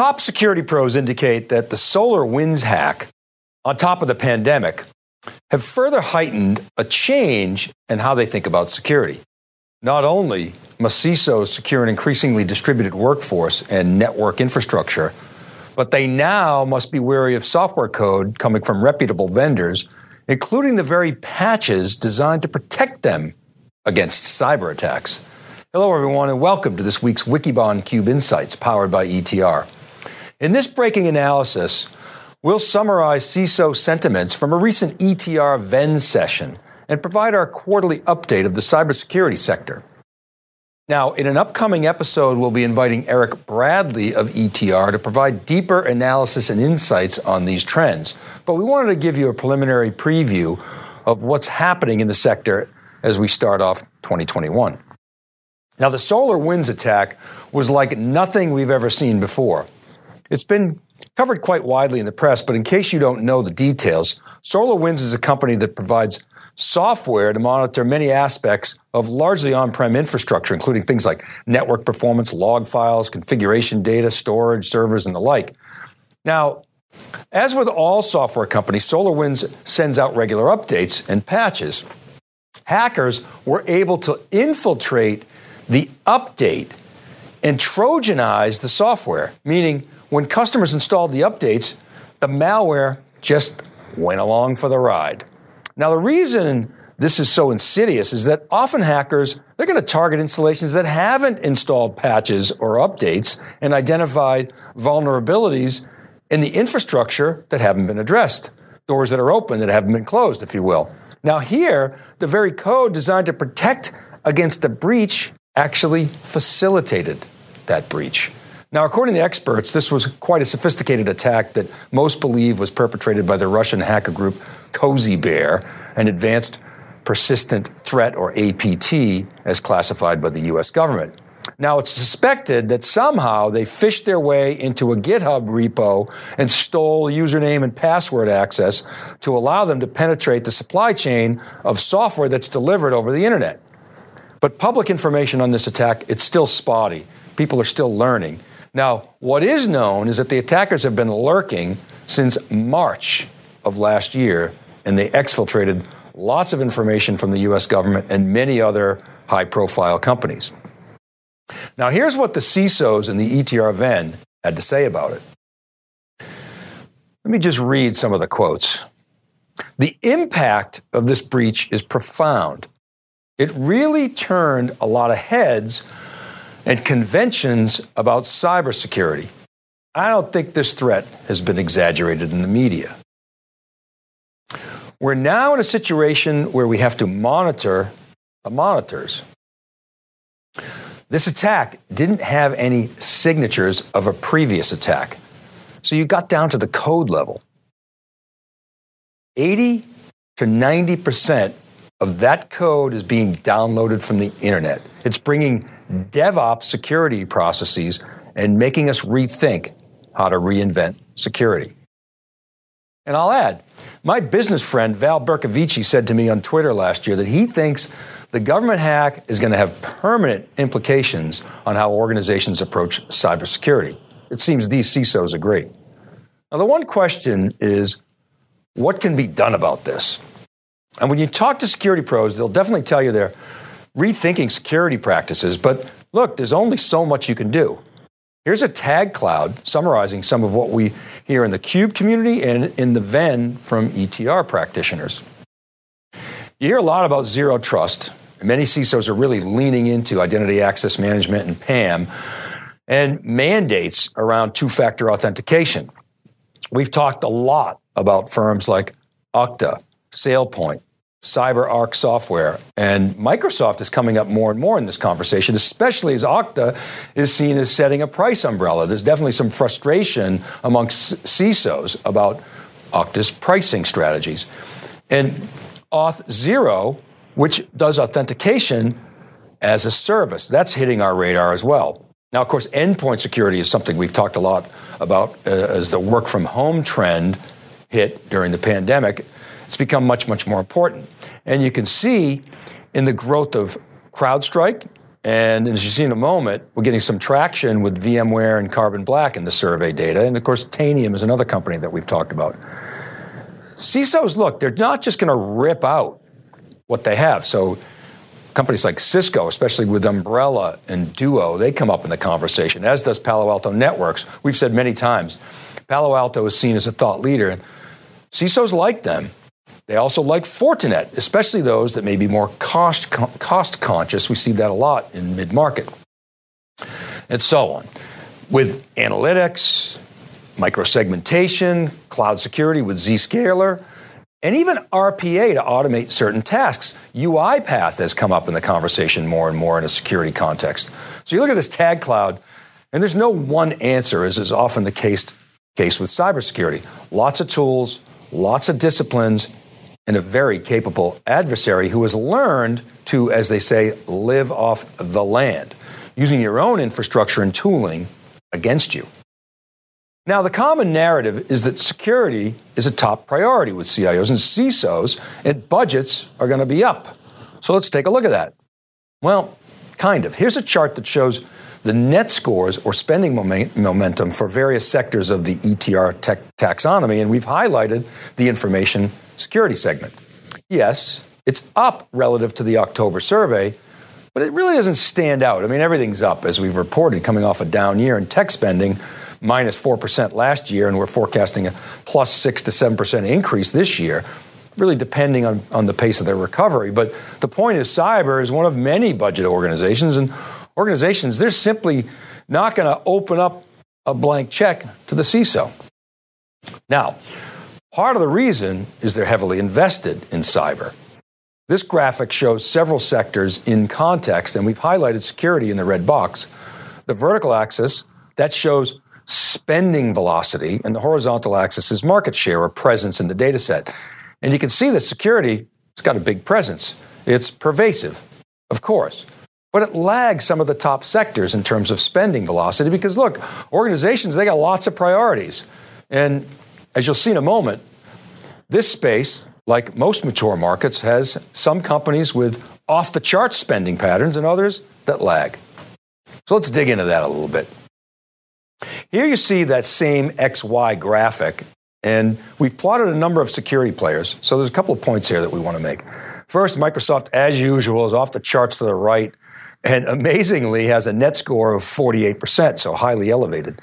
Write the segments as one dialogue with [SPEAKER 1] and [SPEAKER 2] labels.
[SPEAKER 1] Top security pros indicate that the SolarWinds hack, on top of the pandemic, have further heightened a change in how they think about security. Not only must CISOs secure an increasingly distributed workforce and network infrastructure, but they now must be wary of software code coming from reputable vendors, including the very patches designed to protect them against cyber attacks. Hello, everyone, and welcome to this week's Wikibon Cube Insights powered by ETR. In this breaking analysis, we'll summarize CISO sentiments from a recent ETR Venn session and provide our quarterly update of the cybersecurity sector. Now, in an upcoming episode, we'll be inviting Eric Bradley of ETR to provide deeper analysis and insights on these trends. But we wanted to give you a preliminary preview of what's happening in the sector as we start off 2021. Now, the SolarWinds attack was like nothing we've ever seen before. It's been covered quite widely in the press, but in case you don't know the details, SolarWinds is a company that provides software to monitor many aspects of largely on prem infrastructure, including things like network performance, log files, configuration data, storage, servers, and the like. Now, as with all software companies, SolarWinds sends out regular updates and patches. Hackers were able to infiltrate the update and Trojanize the software, meaning when customers installed the updates, the malware just went along for the ride. Now, the reason this is so insidious is that often hackers, they're going to target installations that haven't installed patches or updates and identified vulnerabilities in the infrastructure that haven't been addressed, doors that are open that haven't been closed, if you will. Now, here, the very code designed to protect against a breach actually facilitated that breach. Now, according to experts, this was quite a sophisticated attack that most believe was perpetrated by the Russian hacker group Cozy Bear, an advanced persistent threat or APT as classified by the US government. Now, it's suspected that somehow they phished their way into a GitHub repo and stole username and password access to allow them to penetrate the supply chain of software that's delivered over the internet. But public information on this attack, it's still spotty. People are still learning. Now, what is known is that the attackers have been lurking since March of last year, and they exfiltrated lots of information from the US government and many other high profile companies. Now, here's what the CISOs and the ETR Venn had to say about it. Let me just read some of the quotes. The impact of this breach is profound it really turned a lot of heads and conventions about cybersecurity. I don't think this threat has been exaggerated in the media. We're now in a situation where we have to monitor the monitors. This attack didn't have any signatures of a previous attack. So you got down to the code level. 80 to 90% of that code is being downloaded from the internet. It's bringing DevOps security processes and making us rethink how to reinvent security. And I'll add, my business friend Val Bercovici said to me on Twitter last year that he thinks the government hack is going to have permanent implications on how organizations approach cybersecurity. It seems these CISOs agree. Now, the one question is what can be done about this? And when you talk to security pros, they'll definitely tell you they're rethinking security practices. But look, there's only so much you can do. Here's a tag cloud summarizing some of what we hear in the Cube community and in the Venn from ETR practitioners. You hear a lot about zero trust. Many CISOs are really leaning into identity access management and PAM and mandates around two factor authentication. We've talked a lot about firms like Okta, SailPoint, CyberArk software. And Microsoft is coming up more and more in this conversation, especially as Okta is seen as setting a price umbrella. There's definitely some frustration amongst CISOs about Okta's pricing strategies. And Auth0, which does authentication as a service, that's hitting our radar as well. Now, of course, endpoint security is something we've talked a lot about uh, as the work from home trend hit during the pandemic. It's become much, much more important. And you can see in the growth of CrowdStrike And as you see in a moment, we're getting some traction with VMware and Carbon Black in the survey data. And of course, Tanium is another company that we've talked about. CISOs, look, they're not just going to rip out what they have. So companies like Cisco, especially with Umbrella and Duo, they come up in the conversation, as does Palo Alto Networks. We've said many times, Palo Alto is seen as a thought leader, CISOs like them. They also like Fortinet, especially those that may be more cost, cost conscious. We see that a lot in mid market, and so on. With analytics, microsegmentation, cloud security with Zscaler, and even RPA to automate certain tasks. UiPath has come up in the conversation more and more in a security context. So you look at this tag cloud, and there's no one answer, as is often the case, case with cybersecurity. Lots of tools, lots of disciplines, and a very capable adversary who has learned to, as they say, live off the land, using your own infrastructure and tooling against you. Now, the common narrative is that security is a top priority with CIOs and CISOs, and budgets are going to be up. So let's take a look at that. Well, kind of. Here's a chart that shows the net scores or spending momentum for various sectors of the ETR taxonomy, and we've highlighted the information security segment. Yes, it's up relative to the October survey, but it really doesn't stand out. I mean, everything's up as we've reported coming off a down year in tech spending minus 4% last year, and we're forecasting a plus 6 to 7% increase this year, really depending on, on the pace of their recovery. But the point is, cyber is one of many budget organizations, and organizations, they're simply not going to open up a blank check to the CISO. Now, part of the reason is they're heavily invested in cyber. This graphic shows several sectors in context, and we've highlighted security in the red box. The vertical axis, that shows spending velocity, and the horizontal axis is market share or presence in the data set. And you can see that security has got a big presence. It's pervasive, of course, but it lags some of the top sectors in terms of spending velocity because look, organizations, they got lots of priorities. And as you'll see in a moment, this space, like most mature markets, has some companies with off the chart spending patterns and others that lag. So let's dig into that a little bit. Here you see that same XY graphic, and we've plotted a number of security players. So there's a couple of points here that we want to make. First, Microsoft, as usual, is off the charts to the right, and amazingly has a net score of 48%, so highly elevated.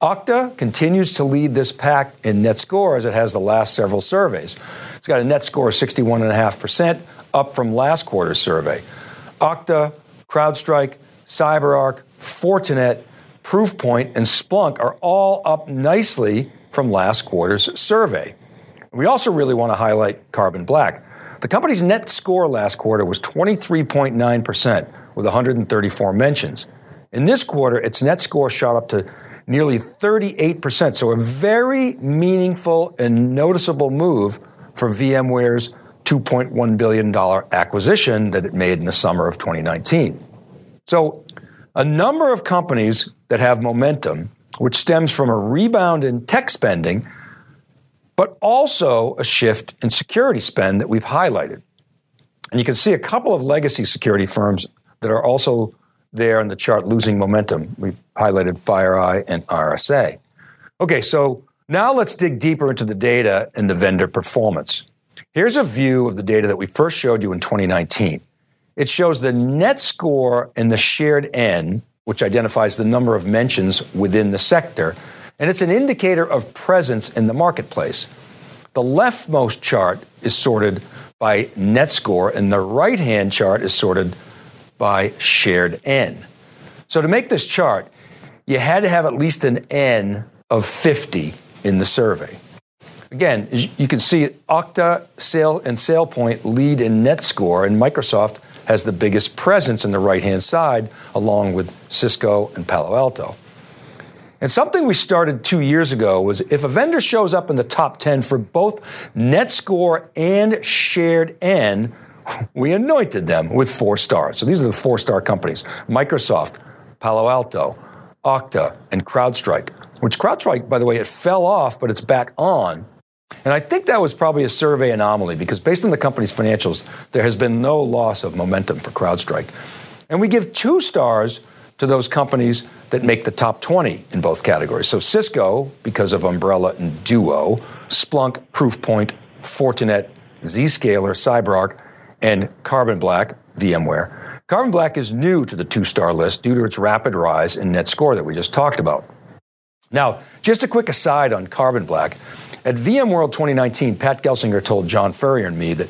[SPEAKER 1] Okta continues to lead this pack in net score as it has the last several surveys. It's got a net score of 61.5%, up from last quarter's survey. Okta, CrowdStrike, CyberArk, Fortinet, Proofpoint, and Splunk are all up nicely from last quarter's survey. We also really want to highlight Carbon Black. The company's net score last quarter was 23.9% with 134 mentions. In this quarter, its net score shot up to nearly 38%, so a very meaningful and noticeable move for VMware's $2.1 billion acquisition that it made in the summer of 2019. So a number of companies that have momentum, which stems from a rebound in tech spending, but also a shift in security spend that we've highlighted. And you can see a couple of legacy security firms that are also there in the chart losing momentum. We've highlighted FireEye and RSA. Okay, so now let's dig deeper into the data and the vendor performance. Here's a view of the data that we first showed you in 2019. It shows the net score and the shared N, which identifies the number of mentions within the sector, and it's an indicator of presence in the marketplace. The leftmost chart is sorted by net score, and the right hand chart is sorted by shared N. So to make this chart, you had to have at least an N of 50 in the survey. Again, you can see Okta, Sale, and SailPoint lead in net score, and Microsoft has the biggest presence in the right hand side, along with Cisco and Palo Alto. And something we started two years ago was if a vendor shows up in the top 10 for both net score and shared N, we anointed them with four stars. So these are the four star companies Microsoft, Palo Alto, Okta, and CrowdStrike. Which CrowdStrike, by the way, it fell off, but it's back on and I think that was probably a survey anomaly because based on the company's financials, there has been no loss of momentum for CrowdStrike. And we give two stars to those companies that make the top 20 in both categories. So Cisco, because of Umbrella and Duo, Splunk, Proofpoint, Fortinet, Zscaler, CyberArk, and Carbon Black, VMware. Carbon Black is new to the two star list due to its rapid rise in net score that we just talked about. Now, just a quick aside on Carbon Black. At VMworld 2019, Pat Gelsinger told John Furrier and me that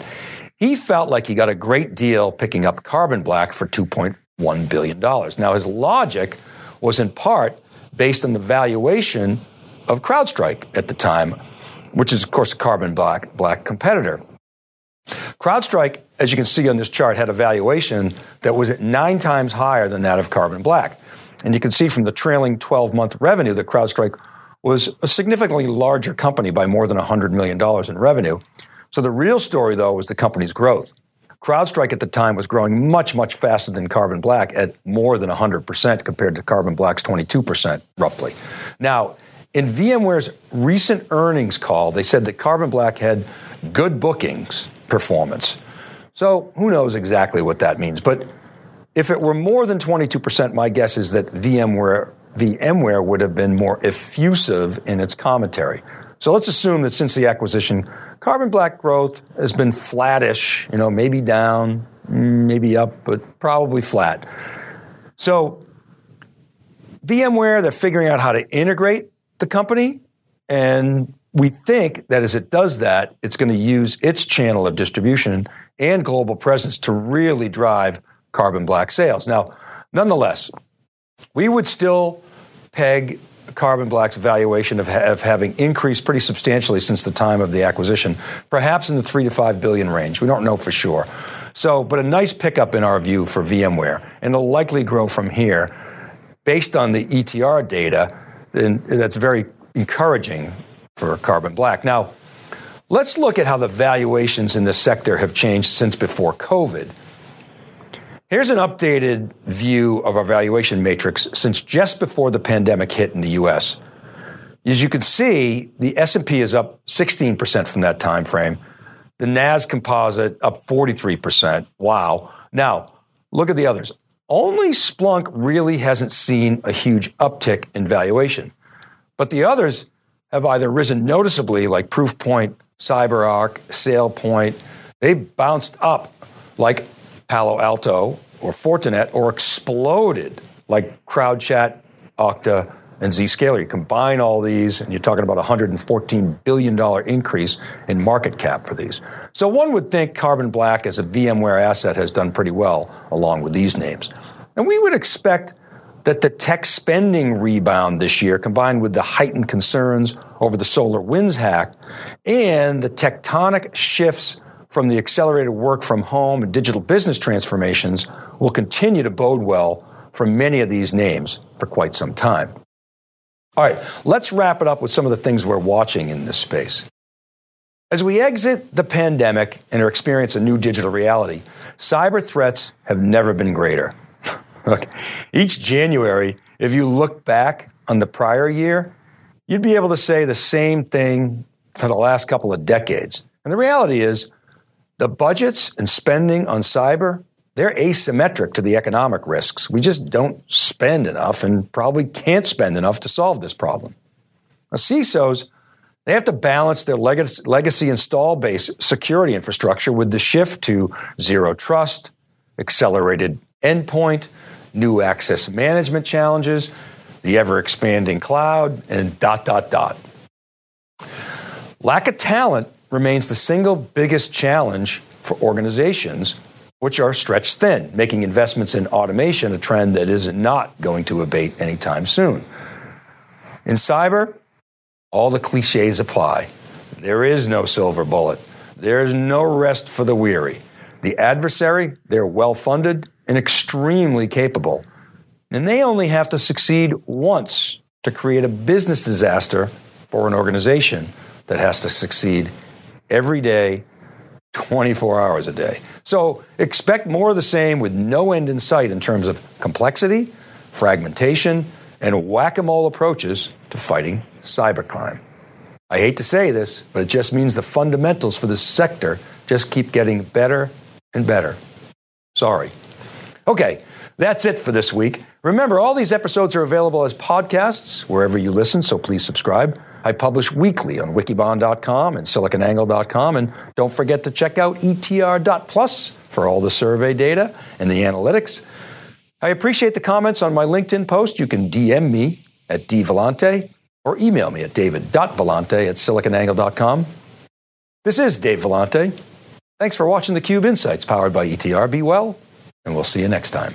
[SPEAKER 1] he felt like he got a great deal picking up Carbon Black for $2.1 billion. Now, his logic was in part based on the valuation of CrowdStrike at the time, which is, of course, a Carbon Black, Black competitor. CrowdStrike, as you can see on this chart, had a valuation that was at nine times higher than that of Carbon Black. And you can see from the trailing 12 month revenue that CrowdStrike was a significantly larger company by more than $100 million in revenue. So the real story, though, was the company's growth. CrowdStrike at the time was growing much, much faster than Carbon Black at more than 100% compared to Carbon Black's 22%, roughly. Now, in VMware's recent earnings call, they said that Carbon Black had good bookings performance. So who knows exactly what that means. But if it were more than 22%, my guess is that VMware, VMware would have been more effusive in its commentary. So let's assume that since the acquisition, Carbon Black growth has been flattish, you know, maybe down, maybe up, but probably flat. So VMware, they're figuring out how to integrate the company. And we think that as it does that, it's going to use its channel of distribution and global presence to really drive Carbon Black sales. Now, nonetheless, we would still peg Carbon Black's valuation of, ha- of, having increased pretty substantially since the time of the acquisition, perhaps in the three to five billion range. We don't know for sure. So, but a nice pickup in our view for VMware, and it'll likely grow from here based on the ETR data. And that's very encouraging for Carbon Black. Now, let's look at how the valuations in this sector have changed since before COVID. Here's an updated view of our valuation matrix since just before the pandemic hit in the US. As you can see, the S&P is up 16% from that time frame. The NAS composite up 43%. Wow. Now, look at the others. Only Splunk really hasn't seen a huge uptick in valuation. But the others have either risen noticeably like Proofpoint, CyberArk, SailPoint. They bounced up like Palo Alto or Fortinet or exploded like CrowdChat, Okta, and Zscaler. You combine all these, and you're talking about a $114 billion increase in market cap for these. So one would think Carbon Black as a VMware asset has done pretty well along with these names. And we would expect that the tech spending rebound this year, combined with the heightened concerns over the SolarWinds hack and the tectonic shifts from the accelerated work from home and digital business transformations will continue to bode well for many of these names for quite some time. All right, let's wrap it up with some of the things we're watching in this space. As we exit the pandemic and experience a new digital reality, cyber threats have never been greater. Look, each January, if you look back on the prior year, you'd be able to say the same thing for the last couple of decades. And the reality is, the budgets and spending on cyber, they're asymmetric to the economic risks. We just don't spend enough and probably can't spend enough to solve this problem. Now, CISOs, they have to balance their legacy install base security infrastructure with the shift to zero trust, accelerated endpoint, new access management challenges, the ever expanding cloud, and dot, dot, dot. Lack of talent remains the single biggest challenge for organizations, which are stretched thin, making investments in automation a trend that is not going to abate anytime soon. In cyber, all the cliches apply. There is no silver bullet. There is no rest for the weary. The adversary, they're well funded and extremely capable. And they only have to succeed once to create a business disaster for an organization that has to succeed every day, 24 hours a day. So expect more of the same with no end in sight in terms of complexity, fragmentation, and whack a mole approaches to fighting cybercrime. I hate to say this, but it just means the fundamentals for this sector just keep getting better and better. Sorry. Okay, That's it for this week. Remember, all these episodes are available as podcasts wherever you listen, so please subscribe. I publish weekly on wikibon.com and siliconangle.com. And don't forget to check out etr.plus for all the survey data and the analytics. I appreciate the comments on my LinkedIn post. You can DM me at dvellante or email me at david.vellante at siliconangle.com. This is Dave Vellante. Thanks for watching theCUBE Insights powered by ETR. Be well, and we'll see you next time.